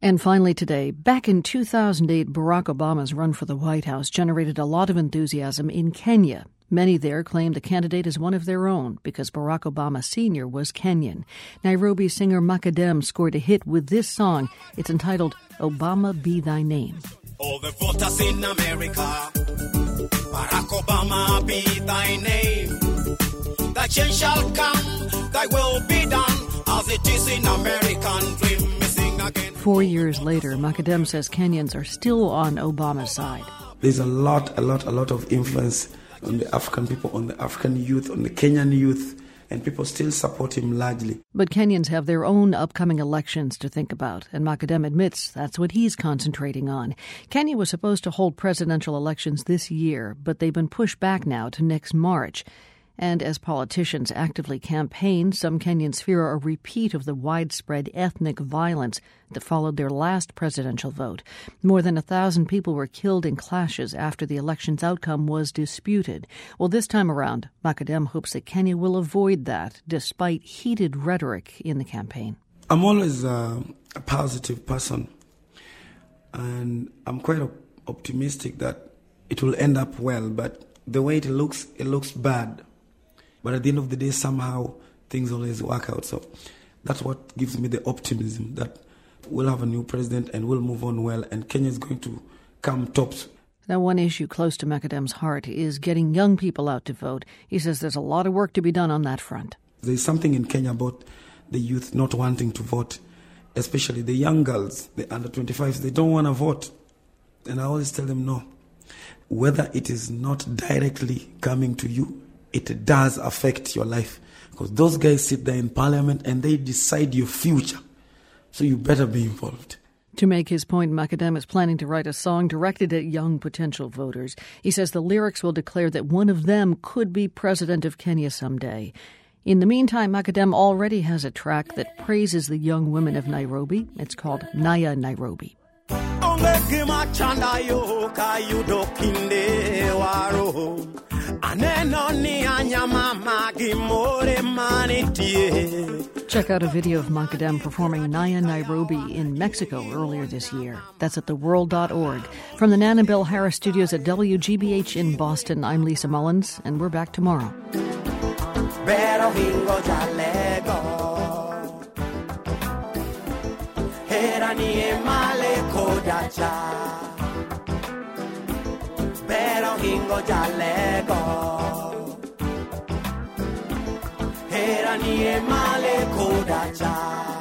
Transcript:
And finally, today, back in 2008, Barack Obama's run for the White House generated a lot of enthusiasm in Kenya. Many there claim the candidate is one of their own because Barack Obama Sr. was Kenyan. Nairobi singer Makadem scored a hit with this song. It's entitled Obama Be Thy Name. All the voters in America, Barack Obama be thy name. Thy change shall come, thy will be done, as it is in American dream. Four years later, Makadem says Kenyans are still on Obama's side. There's a lot, a lot, a lot of influence on the African people, on the African youth, on the Kenyan youth, and people still support him largely. But Kenyans have their own upcoming elections to think about, and Makadem admits that's what he's concentrating on. Kenya was supposed to hold presidential elections this year, but they've been pushed back now to next March. And as politicians actively campaign, some Kenyans fear a repeat of the widespread ethnic violence that followed their last presidential vote. More than a thousand people were killed in clashes after the election's outcome was disputed. Well, this time around, Makadem hopes that Kenya will avoid that, despite heated rhetoric in the campaign. I'm always uh, a positive person, and I'm quite optimistic that it will end up well, but the way it looks, it looks bad but at the end of the day, somehow things always work out. So that's what gives me the optimism that we'll have a new president and we'll move on well, and Kenya is going to come tops. Now, one issue close to Makadem's heart is getting young people out to vote. He says there's a lot of work to be done on that front. There's something in Kenya about the youth not wanting to vote, especially the young girls, the under 25s, they don't want to vote. And I always tell them no. Whether it is not directly coming to you, it does affect your life because those guys sit there in parliament and they decide your future. So you better be involved. To make his point, Makadem is planning to write a song directed at young potential voters. He says the lyrics will declare that one of them could be president of Kenya someday. In the meantime, Makadem already has a track that praises the young women of Nairobi. It's called Naya Nairobi. Check out a video of Makadem performing Naya Nairobi in Mexico earlier this year. That's at theworld.org. From the Nan and Bill Harris studios at WGBH in Boston, I'm Lisa Mullins, and we're back tomorrow. jalego Era niemale kodachaa.